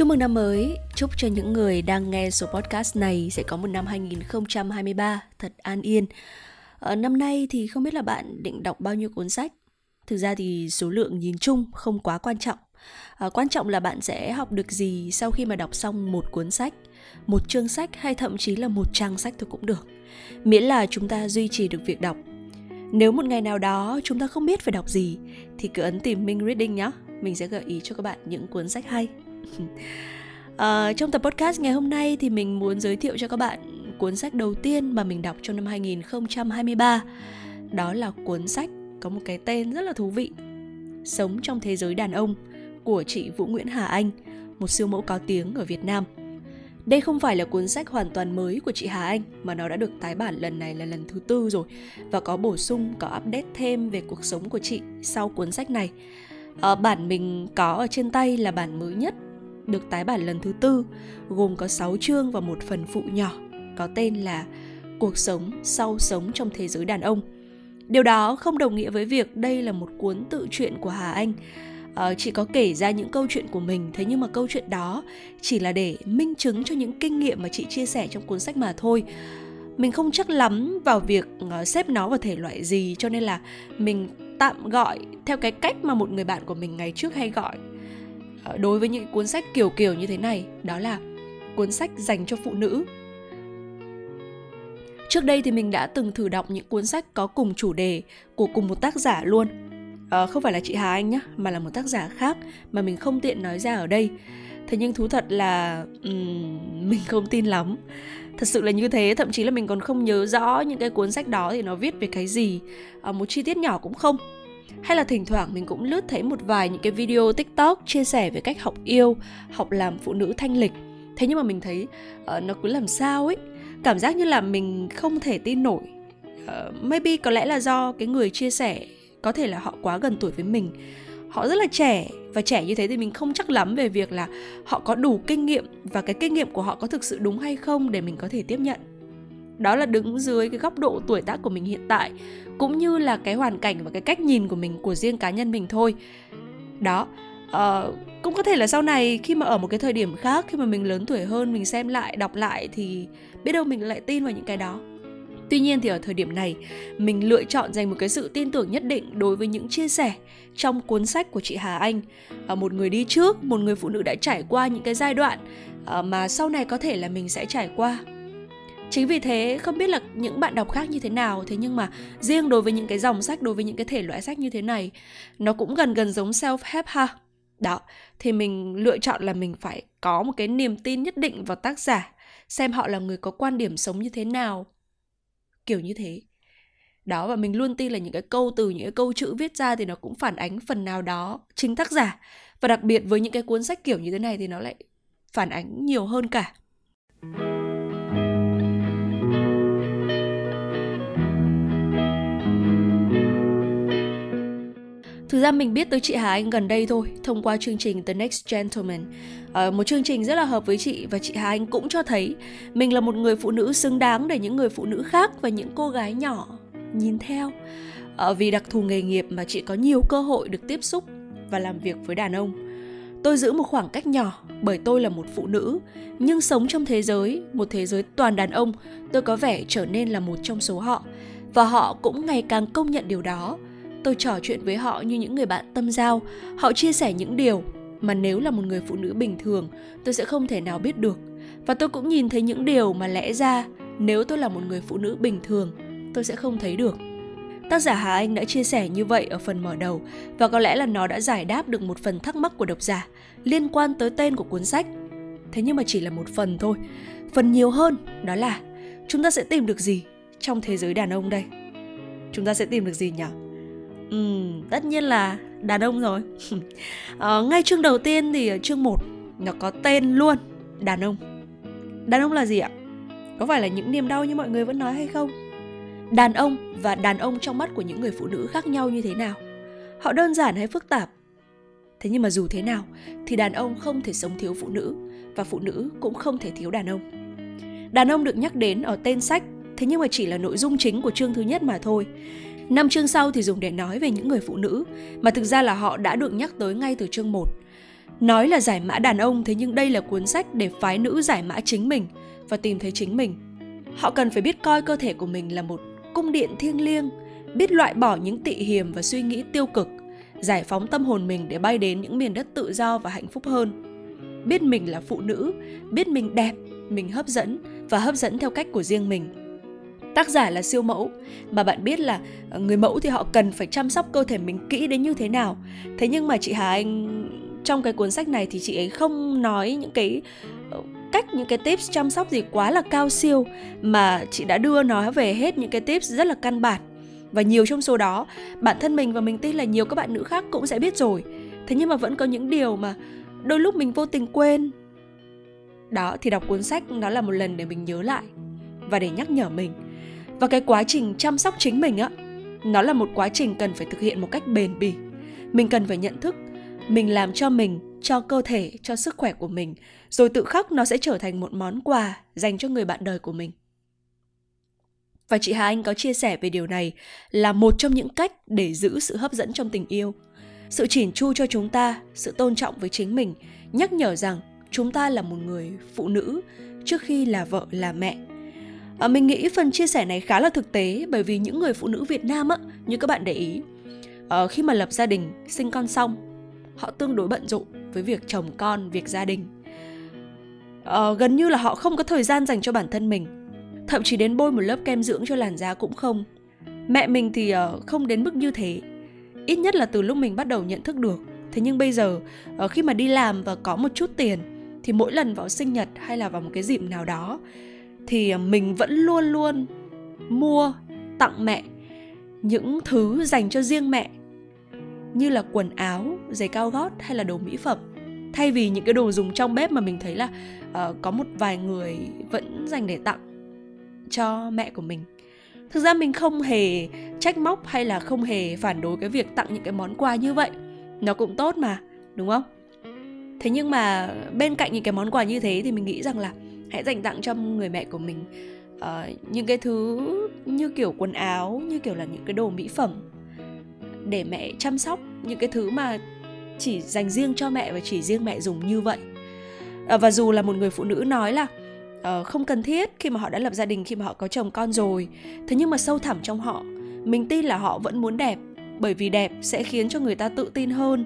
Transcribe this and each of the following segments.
Chúc mừng năm mới, chúc cho những người đang nghe số podcast này sẽ có một năm 2023 thật an yên. Ở năm nay thì không biết là bạn định đọc bao nhiêu cuốn sách. Thực ra thì số lượng nhìn chung không quá quan trọng. À, quan trọng là bạn sẽ học được gì sau khi mà đọc xong một cuốn sách, một chương sách hay thậm chí là một trang sách thôi cũng được. Miễn là chúng ta duy trì được việc đọc. Nếu một ngày nào đó chúng ta không biết phải đọc gì thì cứ ấn tìm Minh Reading nhé. Mình sẽ gợi ý cho các bạn những cuốn sách hay. À, trong tập podcast ngày hôm nay thì mình muốn giới thiệu cho các bạn cuốn sách đầu tiên mà mình đọc trong năm 2023. Đó là cuốn sách có một cái tên rất là thú vị. Sống trong thế giới đàn ông của chị Vũ Nguyễn Hà Anh, một siêu mẫu có tiếng ở Việt Nam. Đây không phải là cuốn sách hoàn toàn mới của chị Hà Anh mà nó đã được tái bản lần này là lần thứ tư rồi và có bổ sung, có update thêm về cuộc sống của chị sau cuốn sách này. À, bản mình có ở trên tay là bản mới nhất được tái bản lần thứ tư, gồm có 6 chương và một phần phụ nhỏ có tên là Cuộc sống sau sống trong thế giới đàn ông. Điều đó không đồng nghĩa với việc đây là một cuốn tự truyện của Hà Anh. Ờ, chị có kể ra những câu chuyện của mình, thế nhưng mà câu chuyện đó chỉ là để minh chứng cho những kinh nghiệm mà chị chia sẻ trong cuốn sách mà thôi. Mình không chắc lắm vào việc ờ, xếp nó vào thể loại gì cho nên là mình tạm gọi theo cái cách mà một người bạn của mình ngày trước hay gọi Ờ, đối với những cuốn sách kiểu kiểu như thế này đó là cuốn sách dành cho phụ nữ. Trước đây thì mình đã từng thử đọc những cuốn sách có cùng chủ đề của cùng một tác giả luôn. À, không phải là chị Hà Anh nhá mà là một tác giả khác mà mình không tiện nói ra ở đây. Thế nhưng thú thật là um, mình không tin lắm. Thật sự là như thế thậm chí là mình còn không nhớ rõ những cái cuốn sách đó thì nó viết về cái gì. À, một chi tiết nhỏ cũng không hay là thỉnh thoảng mình cũng lướt thấy một vài những cái video tiktok chia sẻ về cách học yêu học làm phụ nữ thanh lịch. Thế nhưng mà mình thấy uh, nó cứ làm sao ấy cảm giác như là mình không thể tin nổi. Uh, maybe có lẽ là do cái người chia sẻ có thể là họ quá gần tuổi với mình. Họ rất là trẻ và trẻ như thế thì mình không chắc lắm về việc là họ có đủ kinh nghiệm và cái kinh nghiệm của họ có thực sự đúng hay không để mình có thể tiếp nhận đó là đứng dưới cái góc độ tuổi tác của mình hiện tại cũng như là cái hoàn cảnh và cái cách nhìn của mình của riêng cá nhân mình thôi. Đó uh, cũng có thể là sau này khi mà ở một cái thời điểm khác khi mà mình lớn tuổi hơn mình xem lại đọc lại thì biết đâu mình lại tin vào những cái đó. Tuy nhiên thì ở thời điểm này, mình lựa chọn dành một cái sự tin tưởng nhất định đối với những chia sẻ trong cuốn sách của chị Hà Anh. À, một người đi trước, một người phụ nữ đã trải qua những cái giai đoạn à, mà sau này có thể là mình sẽ trải qua chính vì thế, không biết là những bạn đọc khác như thế nào, thế nhưng mà riêng đối với những cái dòng sách, đối với những cái thể loại sách như thế này, nó cũng gần gần giống self help ha. Đó, thì mình lựa chọn là mình phải có một cái niềm tin nhất định vào tác giả, xem họ là người có quan điểm sống như thế nào. Kiểu như thế. Đó, và mình luôn tin là những cái câu từ, những cái câu chữ viết ra thì nó cũng phản ánh phần nào đó chính tác giả. Và đặc biệt với những cái cuốn sách kiểu như thế này thì nó lại phản ánh nhiều hơn cả. Thực ra mình biết tới chị Hà Anh gần đây thôi, thông qua chương trình The Next Gentleman. À, một chương trình rất là hợp với chị và chị Hà Anh cũng cho thấy mình là một người phụ nữ xứng đáng để những người phụ nữ khác và những cô gái nhỏ nhìn theo. À, vì đặc thù nghề nghiệp mà chị có nhiều cơ hội được tiếp xúc và làm việc với đàn ông. Tôi giữ một khoảng cách nhỏ bởi tôi là một phụ nữ, nhưng sống trong thế giới, một thế giới toàn đàn ông, tôi có vẻ trở nên là một trong số họ. Và họ cũng ngày càng công nhận điều đó tôi trò chuyện với họ như những người bạn tâm giao. Họ chia sẻ những điều mà nếu là một người phụ nữ bình thường, tôi sẽ không thể nào biết được. Và tôi cũng nhìn thấy những điều mà lẽ ra, nếu tôi là một người phụ nữ bình thường, tôi sẽ không thấy được. Tác giả hà anh đã chia sẻ như vậy ở phần mở đầu, và có lẽ là nó đã giải đáp được một phần thắc mắc của độc giả liên quan tới tên của cuốn sách. Thế nhưng mà chỉ là một phần thôi. Phần nhiều hơn đó là, chúng ta sẽ tìm được gì trong thế giới đàn ông đây? Chúng ta sẽ tìm được gì nhỉ? Ừ, tất nhiên là đàn ông rồi ờ, Ngay chương đầu tiên thì chương 1 Nó có tên luôn Đàn ông Đàn ông là gì ạ? Có phải là những niềm đau như mọi người vẫn nói hay không? Đàn ông và đàn ông trong mắt của những người phụ nữ khác nhau như thế nào? Họ đơn giản hay phức tạp? Thế nhưng mà dù thế nào thì đàn ông không thể sống thiếu phụ nữ và phụ nữ cũng không thể thiếu đàn ông. Đàn ông được nhắc đến ở tên sách, thế nhưng mà chỉ là nội dung chính của chương thứ nhất mà thôi. Năm chương sau thì dùng để nói về những người phụ nữ, mà thực ra là họ đã được nhắc tới ngay từ chương 1. nói là giải mã đàn ông thế nhưng đây là cuốn sách để phái nữ giải mã chính mình và tìm thấy chính mình. Họ cần phải biết coi cơ thể của mình là một cung điện thiêng liêng biết loại bỏ những tị hiềm và suy nghĩ tiêu cực giải phóng tâm hồn mình để bay đến những miền đất tự do và hạnh phúc hơn. Biết mình là phụ nữ biết mình đẹp mình hấp dẫn và hấp dẫn theo cách của riêng mình tác giả là siêu mẫu. Mà bạn biết là ờ, người mẫu thì họ cần phải chăm sóc cơ thể mình kỹ đến như thế nào. Thế nhưng mà chị hà anh, trong cái cuốn sách này thì chị ấy không nói những cái ờ, cách, những cái tips chăm sóc gì quá là cao siêu, mà chị đã đưa nói về hết những cái tips rất là căn bản. Và nhiều trong số đó, bản thân mình và mình tin là nhiều các bạn nữ khác cũng sẽ biết rồi. Thế nhưng mà vẫn có những điều mà đôi lúc mình vô tình quên. Đó, thì đọc cuốn sách nó là một lần để mình nhớ lại và để nhắc nhở mình và cái quá trình chăm sóc chính mình á nó là một quá trình cần phải thực hiện một cách bền bỉ mình cần phải nhận thức mình làm cho mình cho cơ thể cho sức khỏe của mình rồi tự khắc nó sẽ trở thành một món quà dành cho người bạn đời của mình và chị Hà Anh có chia sẻ về điều này là một trong những cách để giữ sự hấp dẫn trong tình yêu. Sự chỉn chu cho chúng ta, sự tôn trọng với chính mình, nhắc nhở rằng chúng ta là một người phụ nữ trước khi là vợ là mẹ. À, mình nghĩ phần chia sẻ này khá là thực tế bởi vì những người phụ nữ Việt Nam á, như các bạn để ý, à, khi mà lập gia đình, sinh con xong, họ tương đối bận rộn với việc chồng con, việc gia đình. À, gần như là họ không có thời gian dành cho bản thân mình thậm chí đến bôi một lớp kem dưỡng cho làn da cũng không mẹ mình thì uh, không đến mức như thế ít nhất là từ lúc mình bắt đầu nhận thức được thế nhưng bây giờ uh, khi mà đi làm và có một chút tiền thì mỗi lần vào sinh nhật hay là vào một cái dịp nào đó thì mình vẫn luôn luôn mua tặng mẹ những thứ dành cho riêng mẹ như là quần áo giày cao gót hay là đồ mỹ phẩm. Thay vì những cái đồ dùng trong bếp mà mình thấy là uh, có một vài người vẫn dành để tặng cho mẹ của mình. Thực ra mình không hề trách móc hay là không hề phản đối cái việc tặng những cái món quà như vậy. Nó cũng tốt mà đúng không? Thế nhưng mà bên cạnh những cái món quà như thế thì mình nghĩ rằng là hãy dành tặng cho người mẹ của mình uh, những cái thứ như kiểu quần áo như kiểu là những cái đồ mỹ phẩm để mẹ chăm sóc những cái thứ mà chỉ dành riêng cho mẹ và chỉ riêng mẹ dùng như vậy. Uh, và dù là một người phụ nữ nói là uh, không cần thiết khi mà họ đã lập gia đình khi mà họ có chồng con rồi thế nhưng mà sâu thẳm trong họ mình tin là họ vẫn muốn đẹp bởi vì đẹp sẽ khiến cho người ta tự tin hơn.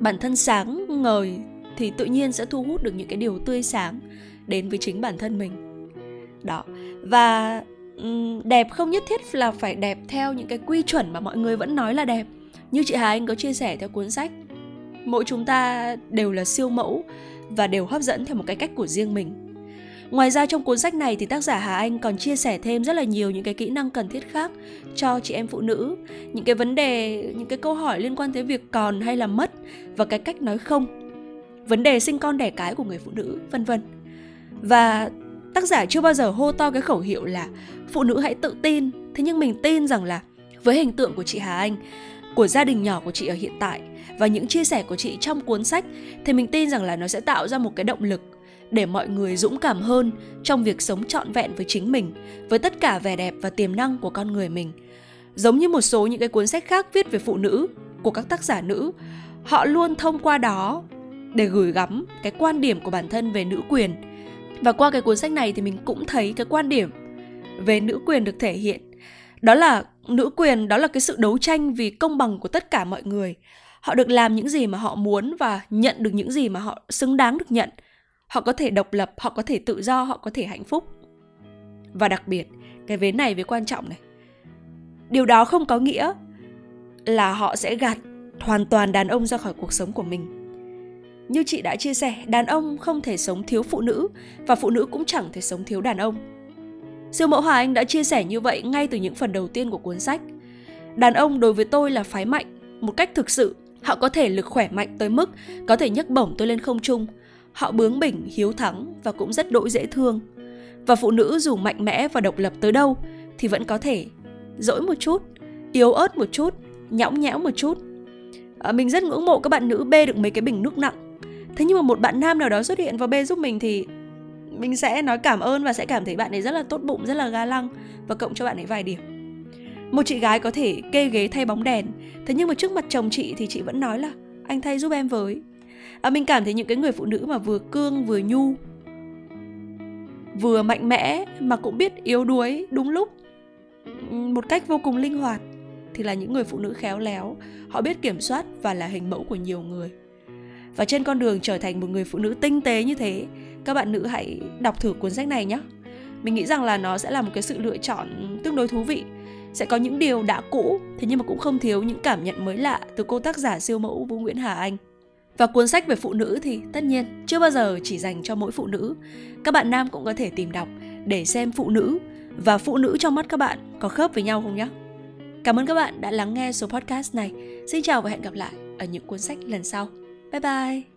Bản thân sáng ngời thì tự nhiên sẽ thu hút được những cái điều tươi sáng đến với chính bản thân mình đó và đẹp không nhất thiết là phải đẹp theo những cái quy chuẩn mà mọi người vẫn nói là đẹp như chị Hà Anh có chia sẻ theo cuốn sách mỗi chúng ta đều là siêu mẫu và đều hấp dẫn theo một cái cách của riêng mình Ngoài ra trong cuốn sách này thì tác giả Hà Anh còn chia sẻ thêm rất là nhiều những cái kỹ năng cần thiết khác cho chị em phụ nữ, những cái vấn đề, những cái câu hỏi liên quan tới việc còn hay là mất và cái cách nói không. Vấn đề sinh con đẻ cái của người phụ nữ, vân vân. Và tác giả chưa bao giờ hô to cái khẩu hiệu là phụ nữ hãy tự tin, thế nhưng mình tin rằng là với hình tượng của chị Hà Anh, của gia đình nhỏ của chị ở hiện tại và những chia sẻ của chị trong cuốn sách thì mình tin rằng là nó sẽ tạo ra một cái động lực để mọi người dũng cảm hơn trong việc sống trọn vẹn với chính mình, với tất cả vẻ đẹp và tiềm năng của con người mình. Giống như một số những cái cuốn sách khác viết về phụ nữ của các tác giả nữ, họ luôn thông qua đó để gửi gắm cái quan điểm của bản thân về nữ quyền. Và qua cái cuốn sách này thì mình cũng thấy cái quan điểm về nữ quyền được thể hiện. Đó là nữ quyền, đó là cái sự đấu tranh vì công bằng của tất cả mọi người. Họ được làm những gì mà họ muốn và nhận được những gì mà họ xứng đáng được nhận – họ có thể độc lập họ có thể tự do họ có thể hạnh phúc và đặc biệt cái vế này với quan trọng này điều đó không có nghĩa là họ sẽ gạt hoàn toàn đàn ông ra khỏi cuộc sống của mình như chị đã chia sẻ đàn ông không thể sống thiếu phụ nữ và phụ nữ cũng chẳng thể sống thiếu đàn ông siêu mẫu hà anh đã chia sẻ như vậy ngay từ những phần đầu tiên của cuốn sách đàn ông đối với tôi là phái mạnh một cách thực sự họ có thể lực khỏe mạnh tới mức có thể nhấc bổng tôi lên không trung Họ bướng bỉnh, hiếu thắng và cũng rất đỗi dễ thương. Và phụ nữ dù mạnh mẽ và độc lập tới đâu thì vẫn có thể dỗi một chút, yếu ớt một chút, nhõng nhẽo một chút. À, mình rất ngưỡng mộ các bạn nữ bê được mấy cái bình nước nặng. Thế nhưng mà một bạn nam nào đó xuất hiện và bê giúp mình thì mình sẽ nói cảm ơn và sẽ cảm thấy bạn ấy rất là tốt bụng, rất là ga lăng và cộng cho bạn ấy vài điểm. Một chị gái có thể kê ghế thay bóng đèn, thế nhưng mà trước mặt chồng chị thì chị vẫn nói là anh thay giúp em với. À, mình cảm thấy những cái người phụ nữ mà vừa cương vừa nhu vừa mạnh mẽ mà cũng biết yếu đuối đúng lúc một cách vô cùng linh hoạt thì là những người phụ nữ khéo léo. Họ biết kiểm soát và là hình mẫu của nhiều người và trên con đường trở thành một người phụ nữ tinh tế như thế, các bạn nữ hãy đọc thử cuốn sách này nhé. Mình nghĩ rằng là nó sẽ là một cái sự lựa chọn tương đối thú vị. Sẽ có những điều đã cũ, thế nhưng mà cũng không thiếu những cảm nhận mới lạ từ cô tác giả siêu mẫu Vũ Nguyễn Hà Anh. Và cuốn sách về phụ nữ thì tất nhiên chưa bao giờ chỉ dành cho mỗi phụ nữ. Các bạn nam cũng có thể tìm đọc để xem phụ nữ và phụ nữ trong mắt các bạn có khớp với nhau không nhé. Cảm ơn các bạn đã lắng nghe số podcast này. Xin chào và hẹn gặp lại ở những cuốn sách lần sau. 拜拜。